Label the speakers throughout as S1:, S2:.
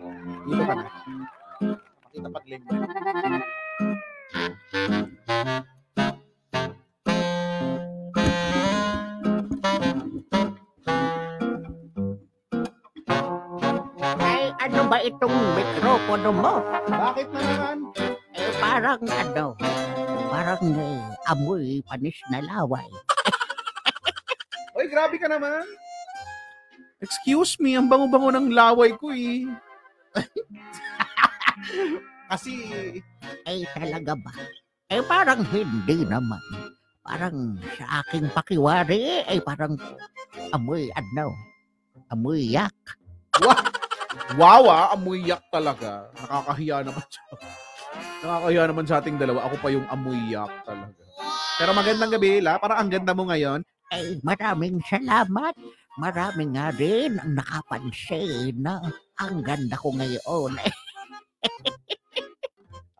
S1: Dito ka na. Pakita pag libre.
S2: Ay, ano ba itong mikropono mo?
S1: Bakit na naman?
S2: Eh, parang ano, parang eh, amoy panis na laway.
S1: Oy, grabe ka naman. Excuse me, ang bango-bango ng laway ko eh. Kasi,
S2: Eh, talaga ba? Eh, parang hindi naman. Parang sa aking pakiwari, eh, parang amoy ano, amoy yak.
S1: wow ah, amoy yak talaga. Nakakahiya naman siya. Nakakahiya naman sa ating dalawa. Ako pa yung amoy yak talaga. Pero magandang gabi, La. Parang ang ganda mo ngayon.
S2: Eh, maraming salamat. Maraming nga rin ang nakapansin na ang ganda ko ngayon. Eh,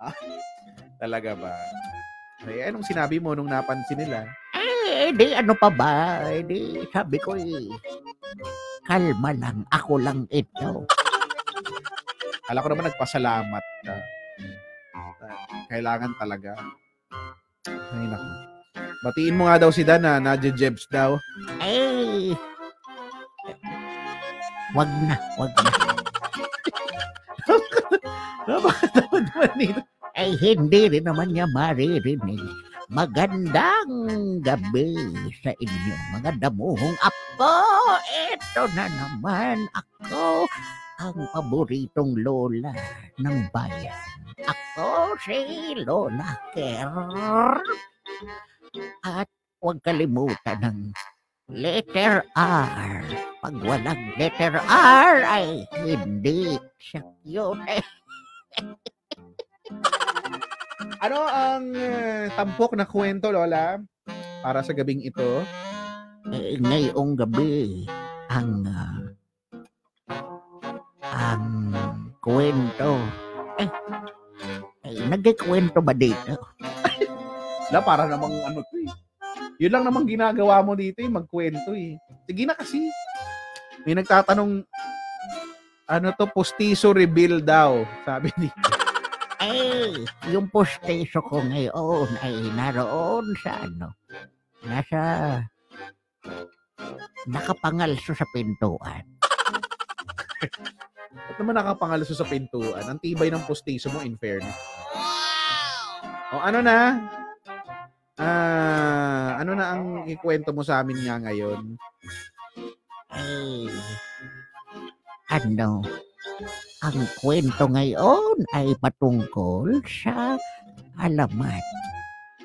S1: Talaga ba? Ay, anong sinabi mo nung napansin nila?
S2: Eh, di ano pa ba? Eh, di sabi ko eh, kalma lang, ako lang ito.
S1: Kala ko naman nagpasalamat ka. Kailangan talaga. Ay, naku. Batiin mo nga daw si Dan na nadje-jebs daw.
S2: Eh, wag na, wag na.
S1: Bakit naman dito?
S2: Eh, hindi rin naman niya maririnig. Magandang gabi sa inyo, mga damuhong apo. Ito na naman ako, ang paboritong lola ng bayan. Ako si Lola Kerr. At huwag kalimutan ng letter R. Pag walang letter R ay hindi siya cute.
S1: Ano ang eh, tampok na kwento, Lola? Para sa gabing ito.
S2: eh, ngayong gabi ang ah, ang kwento eh, eh nagkikwento ba dito?
S1: La, para namang ano to eh. Yun lang namang ginagawa mo dito eh, magkwento eh. Sige na kasi. May nagtatanong, ano to, postiso reveal daw, sabi ni.
S2: Eh, yung posteso ko ngayon ay naroon sa ano, nasa nakapangalso sa pintuan.
S1: Ba't naman nakapangalaso sa pintuan? Ang tibay ng postiso mo, in fairness. O ano na? Ah, ano na ang ikwento mo sa amin nga ngayon?
S2: Eh, ano, ang kwento ngayon ay patungkol sa alamat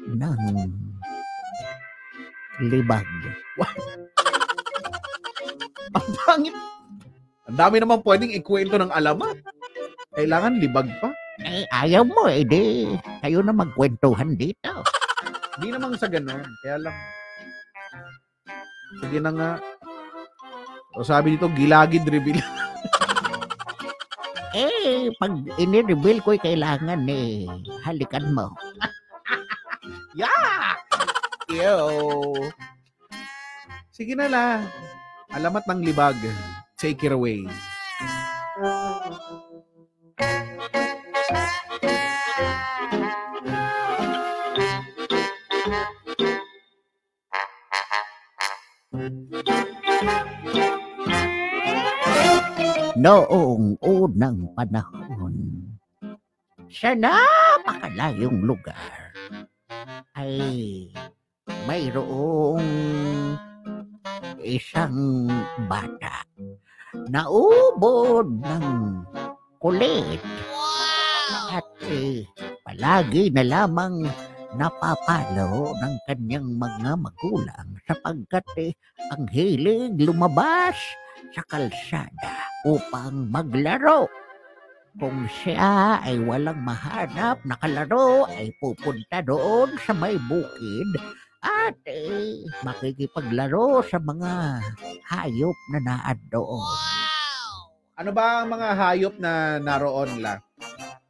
S2: ng libag.
S1: Ang pangit. Ang dami naman pwedeng ikwento ng alamat. Kailangan libag pa.
S2: Eh, ayaw mo eh, di. Kayo na magkwentuhan dito.
S1: Hindi naman sa ganun. Kaya lang. Sige na nga. O sabi dito, gilagid reveal.
S2: Eh, pag inireveal ko, kailangan eh, halikan mo.
S1: yeah! Yo! Sige na la. Alamat ng libag. Take it away.
S2: Noong unang panahon, sa napakalayong lugar, ay mayroong isang bata na ubod ng kulit at eh, palagi na lamang napapalo ng kanyang mga magulang sapagkat eh, ang hilig lumabas sa kalsada upang maglaro. Kung siya ay walang mahanap na kalaro ay pupunta doon sa may bukid at eh, makikipaglaro sa mga hayop na naad doon.
S1: Ano ba ang mga hayop na naroon la?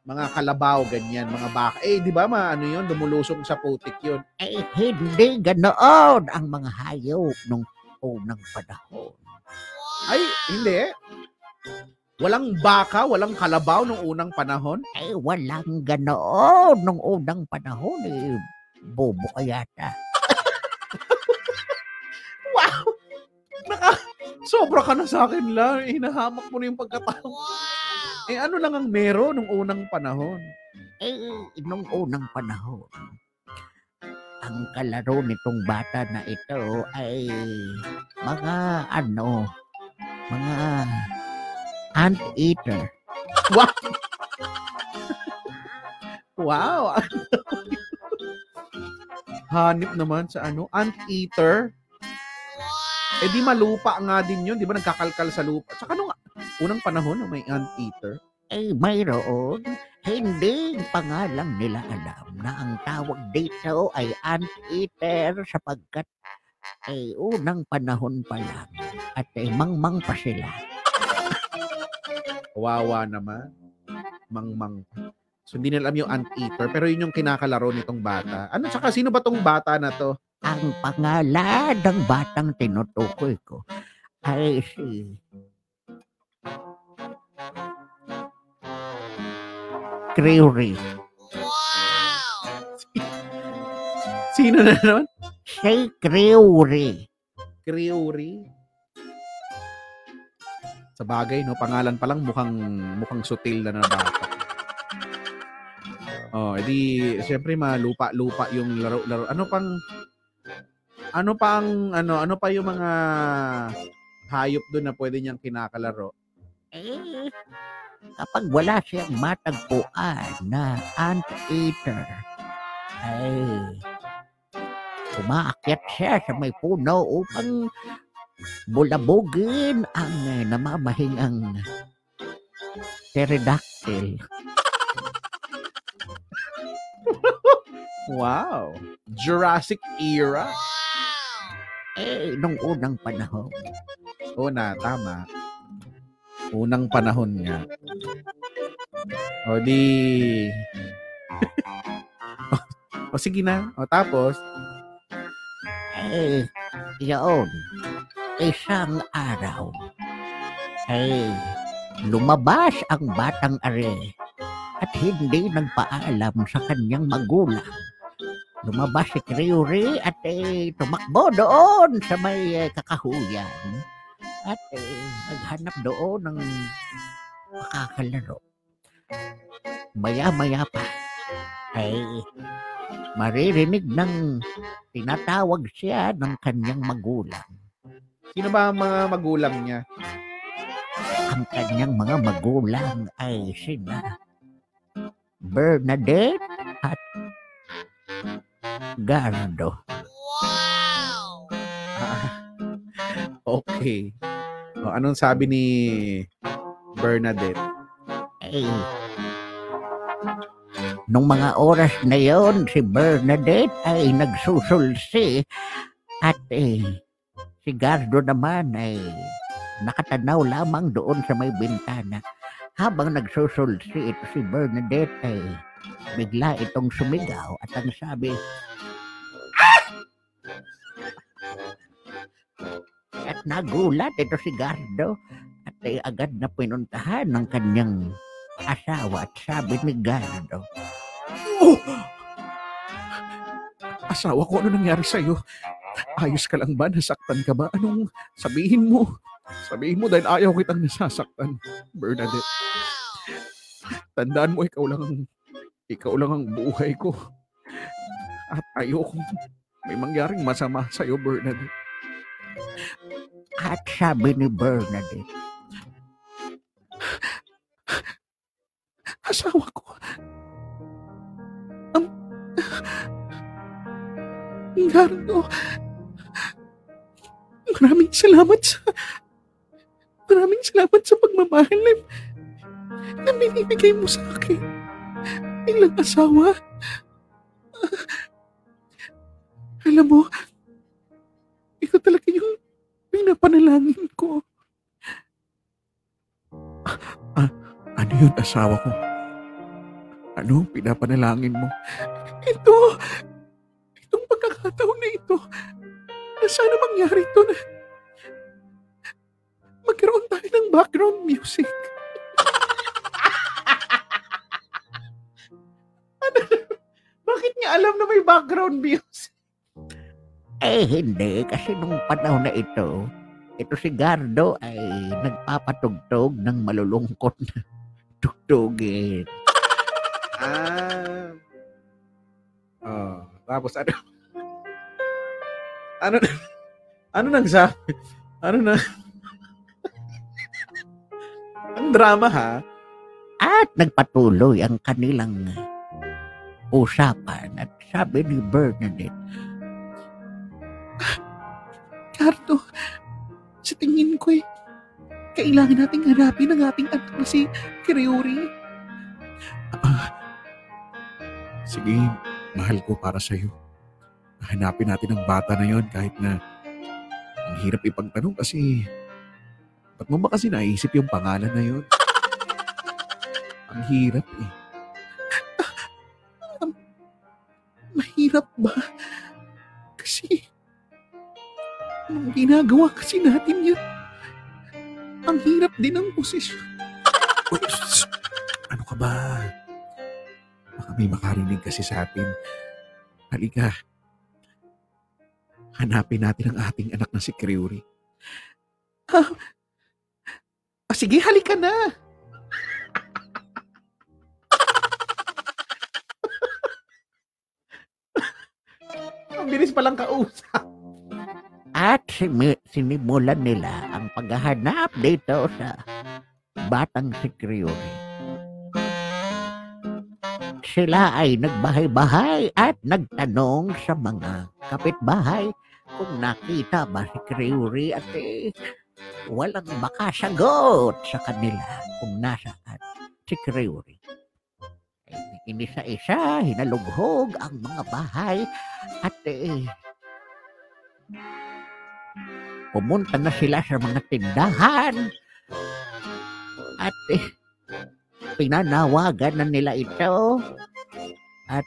S1: Mga kalabaw, ganyan, mga baka. Eh, di ba ma, ano yun? Dumulusong sa putik yun.
S2: Eh, hindi ganoon ang mga hayop nung unang panahon.
S1: Ay, hindi. Walang baka, walang kalabaw nung unang panahon.
S2: Eh, walang ganoon nung unang panahon eh. Bobo ka yata.
S1: Wow! Naka, sobra ka na sa akin lang. Hinahamak mo na yung pagkatao. Eh ano lang ang meron nung unang panahon?
S2: Eh, nung unang panahon, ang kalaro nitong bata na ito ay mga ano, mga ant-eater.
S1: Wow! Hanip naman sa ano, ant-eater. Eh di malupa nga din yun, di ba nagkakalkal sa lupa. Tsaka nung unang panahon may ant-eater.
S2: Eh, mayroon, hindi pangalang nila alam na ang tawag dito ay ant-eater sapagkat eh, unang panahon pa lang at eh, mangmang pa sila.
S1: Kawawa naman. Mangmang. So hindi nila alam yung ant-eater, pero yun yung kinakalaro nitong bata. Ano, tsaka sino ba tong bata na to?
S2: Ang pangalan ng batang tinutukoy ko ay si Creory.
S1: Sino na naman?
S2: Si Creory.
S1: Creory. Sa bagay, no? Pangalan pa lang mukhang, mukhang sutil na na bata. Oh, edi, siyempre malupa-lupa yung laro-laro. Ano pang, ano pang, ano, ano pa yung mga hayop doon na pwede niyang kinakalaro?
S2: Eh, kapag wala siyang matagpuan na ant-eater, ay umaakyat siya sa may puno upang bulabugin ang eh, namamahingang pterodactyl.
S1: Wow! Jurassic era?
S2: Eh, nung unang panahon,
S1: Una, tama. Unang panahon nga. O di... o sige na. O tapos,
S2: eh, yun, isang araw, ay lumabas ang batang are at hindi nagpaalam sa kanyang magulang. Lumabas si Creory at eh, tumakbo doon sa may eh, kakahuyan at eh, naghanap doon ng makakalaro. Maya-maya pa ay maririnig ng tinatawag siya ng kanyang magulang.
S1: sino ba ang mga magulang niya?
S2: Ang kanyang mga magulang ay sina Bernadette at Gardo.
S1: Okay. O, anong sabi ni Bernadette?
S2: Eh, nung mga oras na yon, si Bernadette ay nagsusulsi at eh, si Gardo naman ay nakatanaw lamang doon sa may bintana. Habang nagsusulsi ito si Bernadette ay bigla itong sumigaw at ang sabi, At nagulat ito si Gardo at ay agad na pinuntahan ng kanyang asawa at sabi ni Gardo,
S1: Oh! Asawa ko, ano nangyari sa'yo? Ayos ka lang ba? Nasaktan ka ba? Anong sabihin mo? Sabihin mo dahil ayaw kitang nasasaktan, Bernadette. Tandaan mo, ikaw lang ang, ikaw lang ang buhay ko. At ayoko may mangyaring masama sa'yo, Bernadette.
S2: at sabi ni Bernadette,
S1: Asawa ko. Gardo. Maraming salamat sa... Maraming salamat sa pagmamahal na, na binibigay mo sa akin. Bilang asawa. Alam mo, ikaw talaga yung pinapanalangin ko. Ah, ano yun, asawa ko? Ano ang pinapanalangin mo? Ito! Itong pagkakataon na ito. Sana mangyari ito na magkaroon tayo ng background music. ano? Bakit niya alam na may background music?
S2: Eh, hindi. Kasi nung panahon na ito, ito si Gardo ay nagpapatugtog ng malulungkot na tugtugin.
S1: Ah. Oh, tapos ano? Ano ano nang sabi? Ano na? Ang drama ha.
S2: At nagpatuloy ang kanilang usapan at sabi ni Bernadette,
S1: Cardo, sa tingin ko eh, kailangan nating hanapin ang ating anak na si Kiryuri. Sige, mahal ko para sa'yo. Hanapin natin ang bata na yon kahit na ang hirap ipagtanong kasi ba't mo ba kasi naisip yung pangalan na yon? Ang hirap eh. mahirap ba? Kasi Anong ginagawa kasi natin yun? Ang hirap din ng posisyon. Ano ka ba? May makarinig kasi sa atin. Halika. Hanapin natin ang ating anak na si Kryuri. Ah, ah, sige, halika na. Ang bilis palang kausap.
S2: at sinimulan nila ang paghahanap dito sa batang si Criori. Sila ay nagbahay-bahay at nagtanong sa mga kapitbahay kung nakita ba si Criori at eh, walang makasagot sa kanila kung nasaan si Criori. Eh, inisa-isa, hinalughog ang mga bahay at eh, pumunta na sila sa mga tindahan at eh, pinanawagan na nila ito at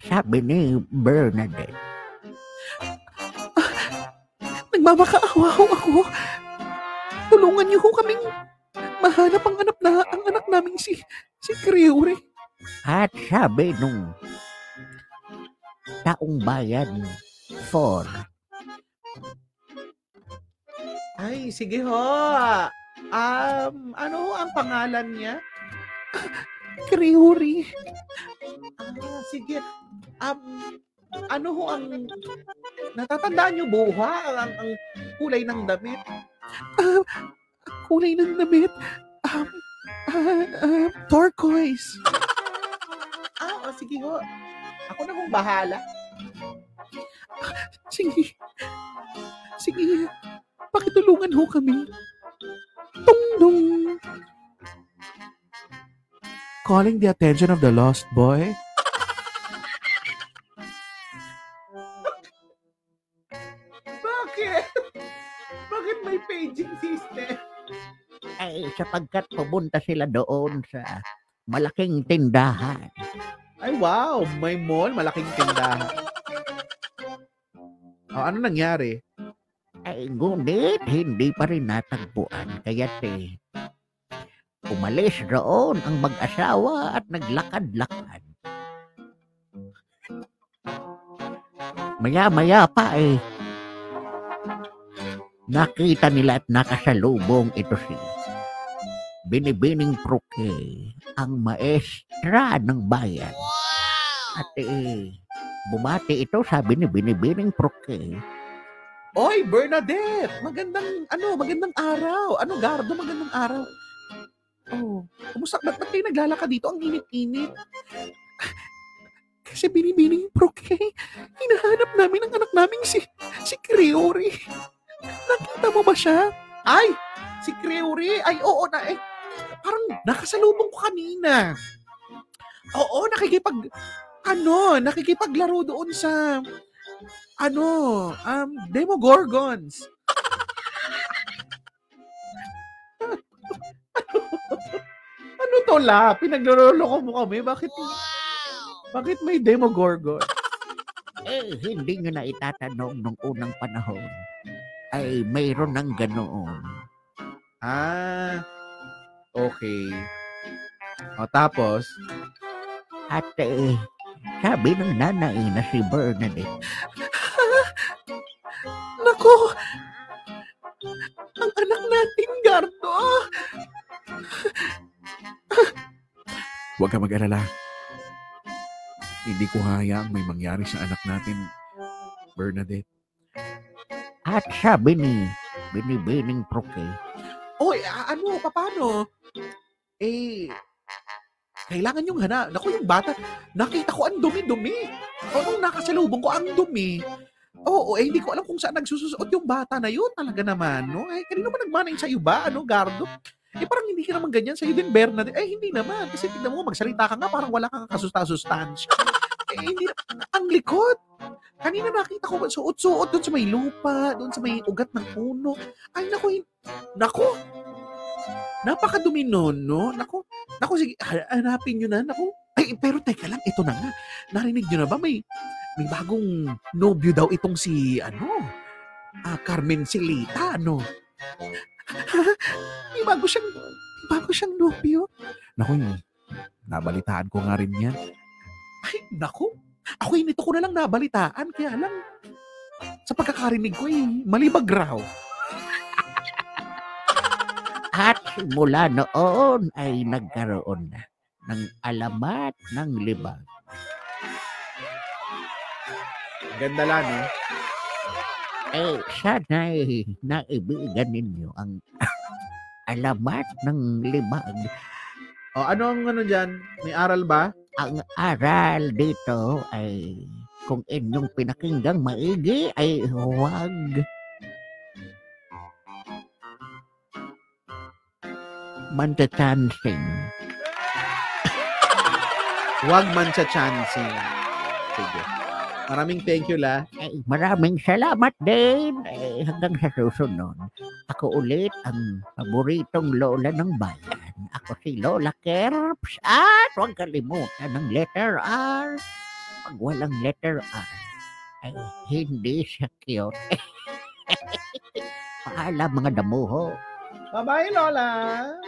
S2: sabi ni Bernadette,
S1: Nagmamakaawa ho ako. Tulungan niyo ho kaming mahanap ang anak na ang anak naming si si Kryuri.
S2: at sabi nung taong bayan for
S1: Ay, sige ho. Um, ano ang pangalan niya? Kryuri. Ah, sige. Um, ano ho ang natatandaan niyo buha ang, ang, ang kulay ng damit? Ah, kulay ng damit? Um, ah, ah, turquoise. Ah, oh, sige ho. Ako na hong bahala. Sige. Sige. Pakitulungan ho kami. Tung-dung. Calling the attention of the lost boy. Bakit? Bakit may paging system?
S2: ay sapagkat pumunta sila doon sa malaking tindahan.
S1: Ay, wow. May mall. Malaking tindahan. Oh, ano nangyari?
S2: Ay ngunit hindi pa rin natagpuan kaya't eh, umalis roon ang mag-asawa at naglakad-lakad. Maya-maya pa eh, nakita nila at nakasalubong ito si Binibining Pruke, ang maestra ng bayan. At eh, bumati ito sabi ni Binibining Pruke,
S1: Oy, Bernadette! Magandang, ano, magandang araw. Ano, Gardo, magandang araw. Oh, kumusta? Ba't, ba't kayo naglalakad dito? Ang init-init. Kasi binibining proke. Hinahanap namin ang anak naming si, si Kryori. Nakita mo ba siya? Ay, si Kryori? Ay, oo na eh. Parang nakasalubong ko kanina. Oo, nakikipag, ano, nakikipaglaro doon sa, ano, um, Demogorgons. ano to la? Pinagloloko mo kami? Bakit, bakit may Demogorgon?
S2: eh hindi nyo na itatanong nung unang panahon. Ay mayroon ng ganoon.
S1: Ah, okay. O tapos,
S2: At eh, sabi ng nanay na si Bernadette.
S1: Nako! Ang anak natin, Gardo!
S3: Huwag ka mag-alala. Hindi ko hayaang may mangyari sa anak natin, Bernadette.
S2: At sabi ni Binibining Proke,
S1: Oy, ano, paano? Eh, kailangan yung hana. Naku, yung bata, nakita ko ang dumi-dumi. O, nung nakasalubong ko, ang dumi. Oo, eh, hindi ko alam kung saan nagsusuot yung bata na yun. Talaga naman, no? Eh, kanino ba nagmanay sa'yo ba, ano, Gardo? Eh, parang hindi ka naman ganyan sa'yo din, Bernadette. Eh, hindi naman. Kasi tignan mo, magsalita ka nga, parang wala kang kasusta-sustansya. eh, hindi ang likod. Kanina nakita ko, suot-suot doon sa may lupa, doon sa may ugat ng puno. Ay, naku, naku, napakadumi nun, no? Naku, naku, sige, ha- hanapin nyo na, naku. Ay, pero teka lang, ito na nga. Narinig nyo na ba, may, may bagong nobyo daw itong si, ano, ah, Carmen Silita, ano? may bago siyang, may bago siyang nobyo.
S3: Naku, nabalitaan ko nga rin yan.
S1: Ay, naku. Ako nito ko na lang nabalitaan, kaya lang, sa pagkakarinig ko, eh, malibag raw.
S2: At mula noon ay nagkaroon na ng alamat ng libag.
S1: Ganda lang, no?
S2: Eh, sana'y naibigan ninyo ang alamat ng libag.
S1: O, ano ang ano dyan? May aral ba?
S2: Ang aral dito ay kung inyong pinakinggang maigi ay huwag mantachancing.
S1: Huwag man sa chancing. Sige. Maraming thank you, La.
S2: Ay, maraming salamat din. Eh, hanggang sa susunod, ako ulit ang paboritong lola ng bayan. Ako si Lola Kerps. At huwag kalimutan ng letter R. Pag walang letter R, ay hindi siya cute. Paalam mga damuho.
S1: Bye-bye, Lola.